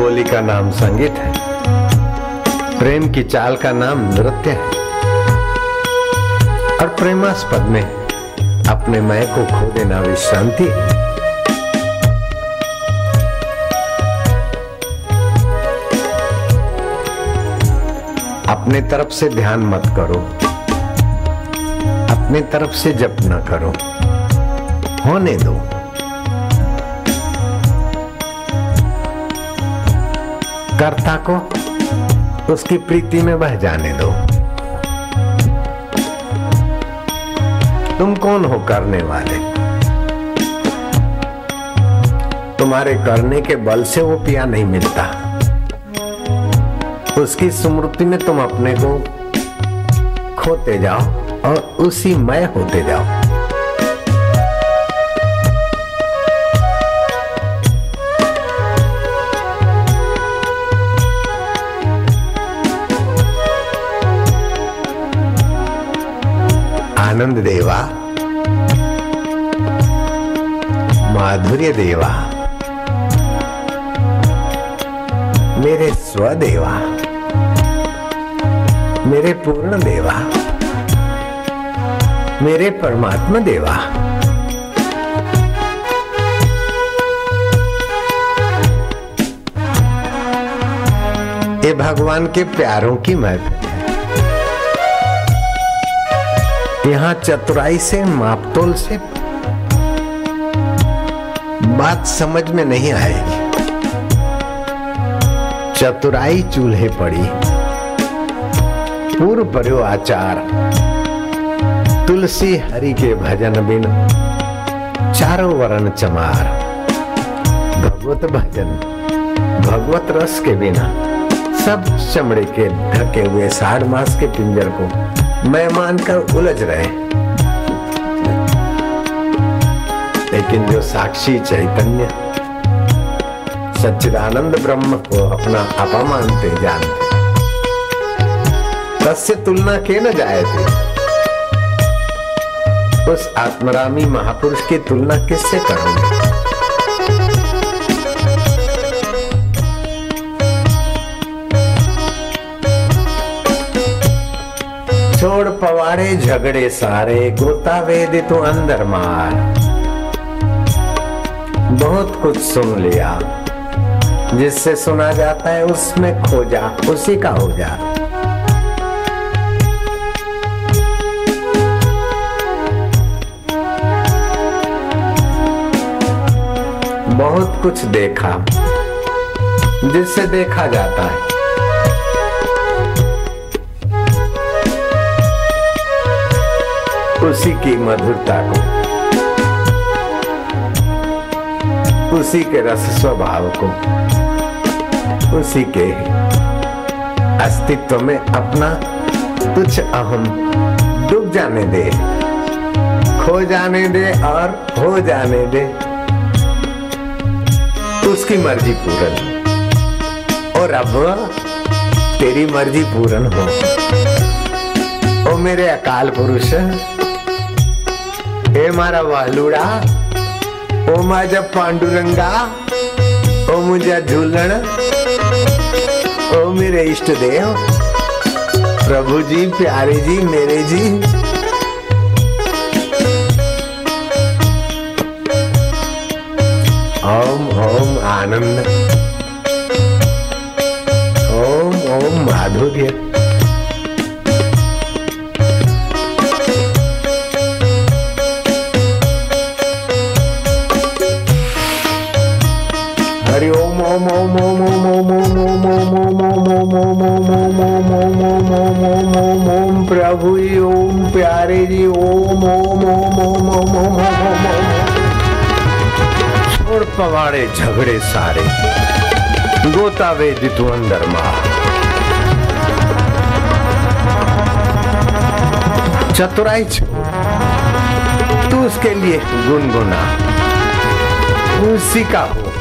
बोली का नाम संगीत है। प्रेम की चाल का नाम नृत्य है। और प्रेमास्पद में अपने मय को खो देना विश्रांति है। अपने तरफ़ से ध्यान मत करो। अपने तरफ़ से जप न करो। होने दो। कर्ता को उसकी प्रीति में बह जाने दो। तुम कौन हो करने वाले? तुम्हारे करने के बल से वो पिया नहीं मिलता। उसकी स्मृति में तुम अपने को खोते जाओ और उसी मय होते जाओ। आनंद देवा माधुर्य देवा मेरे स्वदेवा। मेरे पूर्ण देवा मेरे परमात्मा देवा ये भगवान के प्यारों की महफिल यहाँ चतुराई से, मापतोल से बात समझ में नहीं आएगी। चतुराई चूल्हे पड़ी। पूर्व पर्यो आचार। तुलसी हरि के भजन बिन। चारों वरण चमार। भगवत भजन, भगवत रस के बिना। सब चमड़े के ढके हुए साढ़ मास के पिंजर को मैं मानकर उलझ रहे लेकिन जो साक्षी चैतन्य, सच्चिदानंद ब्रह्म को अपना अपा मानते जानते तस्य तुलना के न जाए थे उस आत्मरामी महापुरुष की तुलना किससे करोगे? छोड़ पवाड़े झगड़े सारे, गोता वेद तू अंदर मार। बहुत कुछ सुन लिया। जिससे सुना जाता है उसमें खो जा, उसी का हो जा। बहुत कुछ देखा, जिससे देखा जाता है। उसी की मधुरता को। उसी के रस स्वभाव को। उसी के अस्तित्व में अपना तुच्छ अहम डूब जाने दे। खो जाने दे और हो जाने दे। उसकी मर्ज़ी पूरन और अब तेरी मर्ज़ी पूरन हो। ओ मेरे अकाल पुरुष हे मारा वालुड़ा ओ माझा पांडुरंगा ओ मुझा झूलण ओ मेरे इष्ट देव प्रभु जी प्यारे जी मेरे जी ओम ओम आनंद ओम ओम माधुर्य प्रभु ओम प्यारे जी ओम ओम ओम ओम ओम ओम छोड़ पवाड़े झगड़े सारे गोतावे दितु अंदर चतुराई तू उसके लिए गुनगुना उसी का हो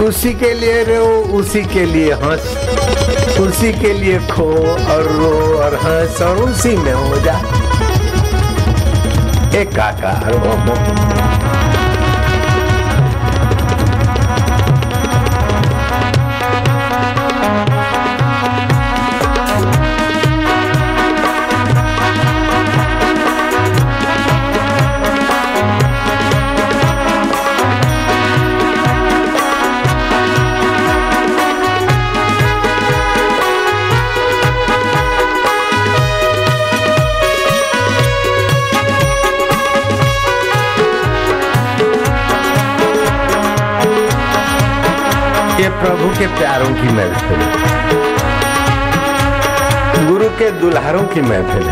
उसी के लिए रो, उसी के लिए हंस। उसी के लिए खो और रो और हंस और उसी में हो जा। एकाकार हो। प्रभु के प्यारों की महफिल गुरु के दुल्हारों की महफिल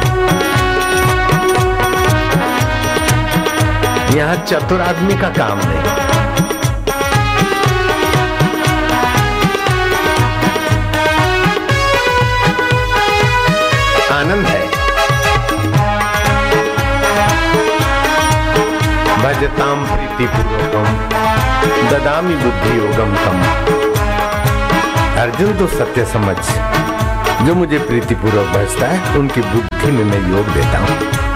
यहाँ चतुर आदमी का काम नहीं। आनंद है। भजताम प्रीतिपूर्वकम ददामी बुद्धि योगम तम। अर्जुन तो सत्य समझ। जो मुझे प्रीतिपूर्वक भजता है, उनकी बुद्धि में मैं योग देता हूँ।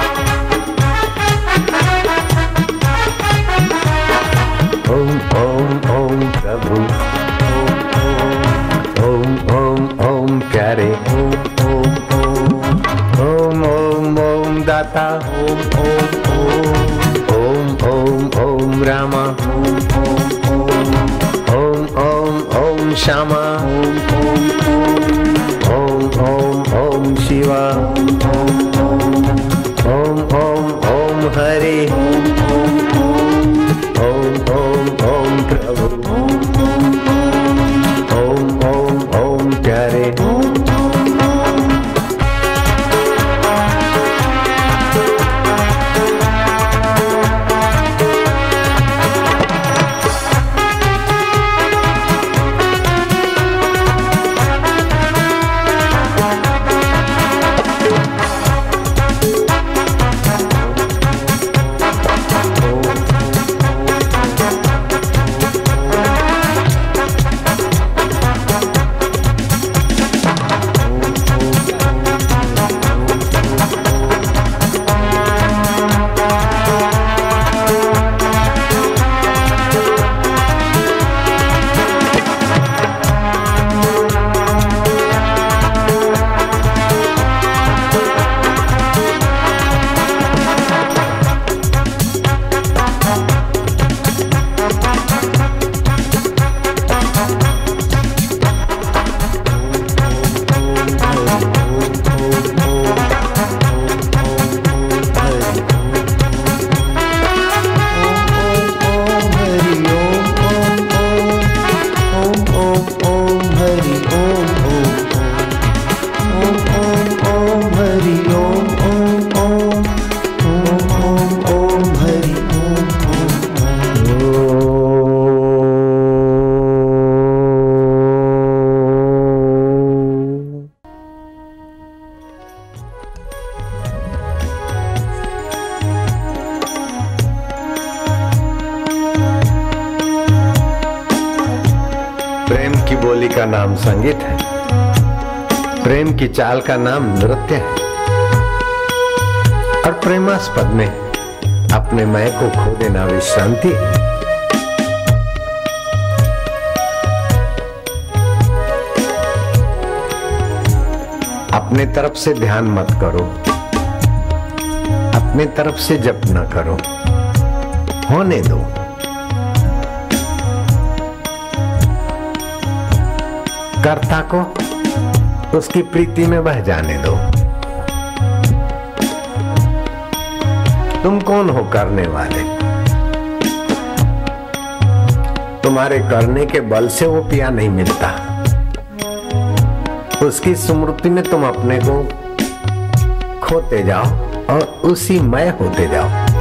श्यामा ओम ओम ओम शिवा प्रेम की बोली का नाम संगीत है। प्रेम की चाल का नाम नृत्य है। और प्रेमास्पद में अपने मय को खो देना विश्रांति है। अपने तरफ़ से ध्यान मत करो। अपने तरफ़ से जप न करो। होने दो। कर्ता को उसकी प्रीति में बह जाने दो। तुम कौन हो करने वाले? तुम्हारे करने के बल से वो पिया नहीं मिलता। उसकी स्मृति में तुम अपने को खोते जाओ और उसी मय होते जाओ।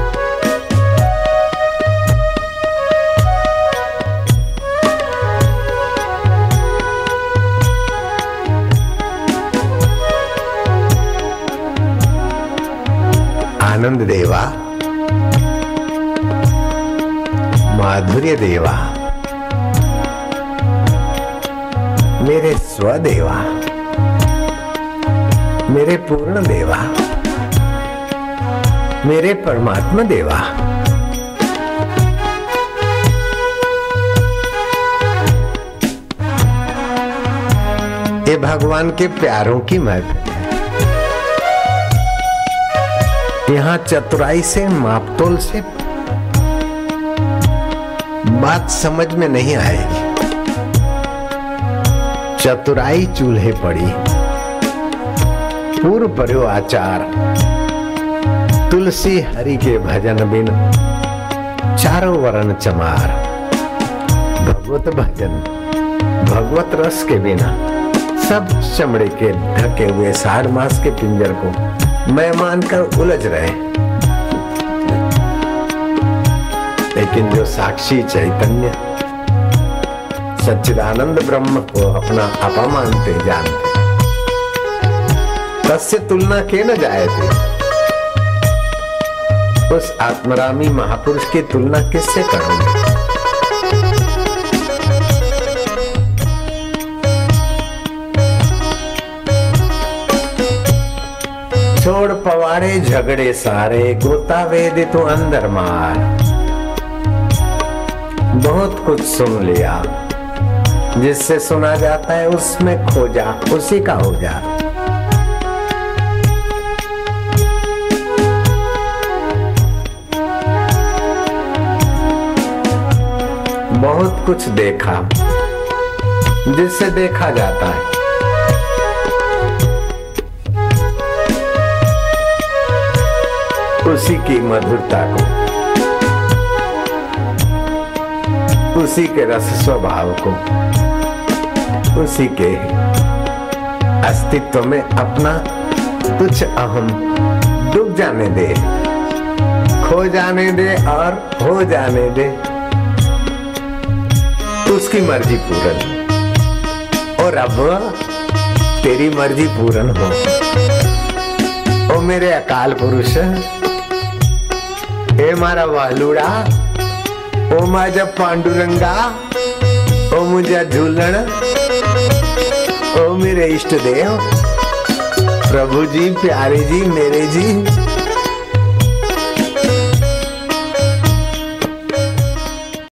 आनंद देवा माधुर्य देवा मेरे स्वदेवा। मेरे पूर्ण देवा मेरे परमात्मा देवा ये भगवान के प्यारों की महफिल यहाँ चतुराई से, मापतोल से बात समझ में नहीं आएगी। चतुराई चूल्हे पड़ी। पूर्व पर्यो आचार। तुलसी हरि के भजन बिन चारों वरण चमार। भगवत भजन, भगवत रस के बिना सब चमड़े के ढके हुए साढ़ मास के पिंजर को मैं मानकर उलझ रहे लेकिन जो साक्षी चैतन्य, सच्चिदानंद ब्रह्म को अपना अपा मानते, जानते। तस्य तुलना के न जाए थे। उस आत्मरामी महापुरुष की तुलना किससे करोगे? छोड़ पवाड़े झगड़े सारे, गोता वेद तो अंदर मार। बहुत कुछ सुन लिया, जिससे सुना जाता है उसमें खो जा उसी का हो जा। बहुत कुछ देखा, जिससे देखा जाता है। उसी की मधुरता को। उसी के रस स्वभाव को। उसी के अस्तित्व में अपना तुच्छ अहम डूब जाने दे। खो जाने दे और हो जाने दे। उसकी मर्ज़ी पूरन और अब तेरी मर्ज़ी पूरन हो। ओ मेरे अकाल पुरुष हे मारा वालुड़ा, ओ माजा पांडुरंगा, ओ मुझा झूलण, ओ मेरे इष्ट देव, प्रभु जी, प्यारे जी, मेरे जी।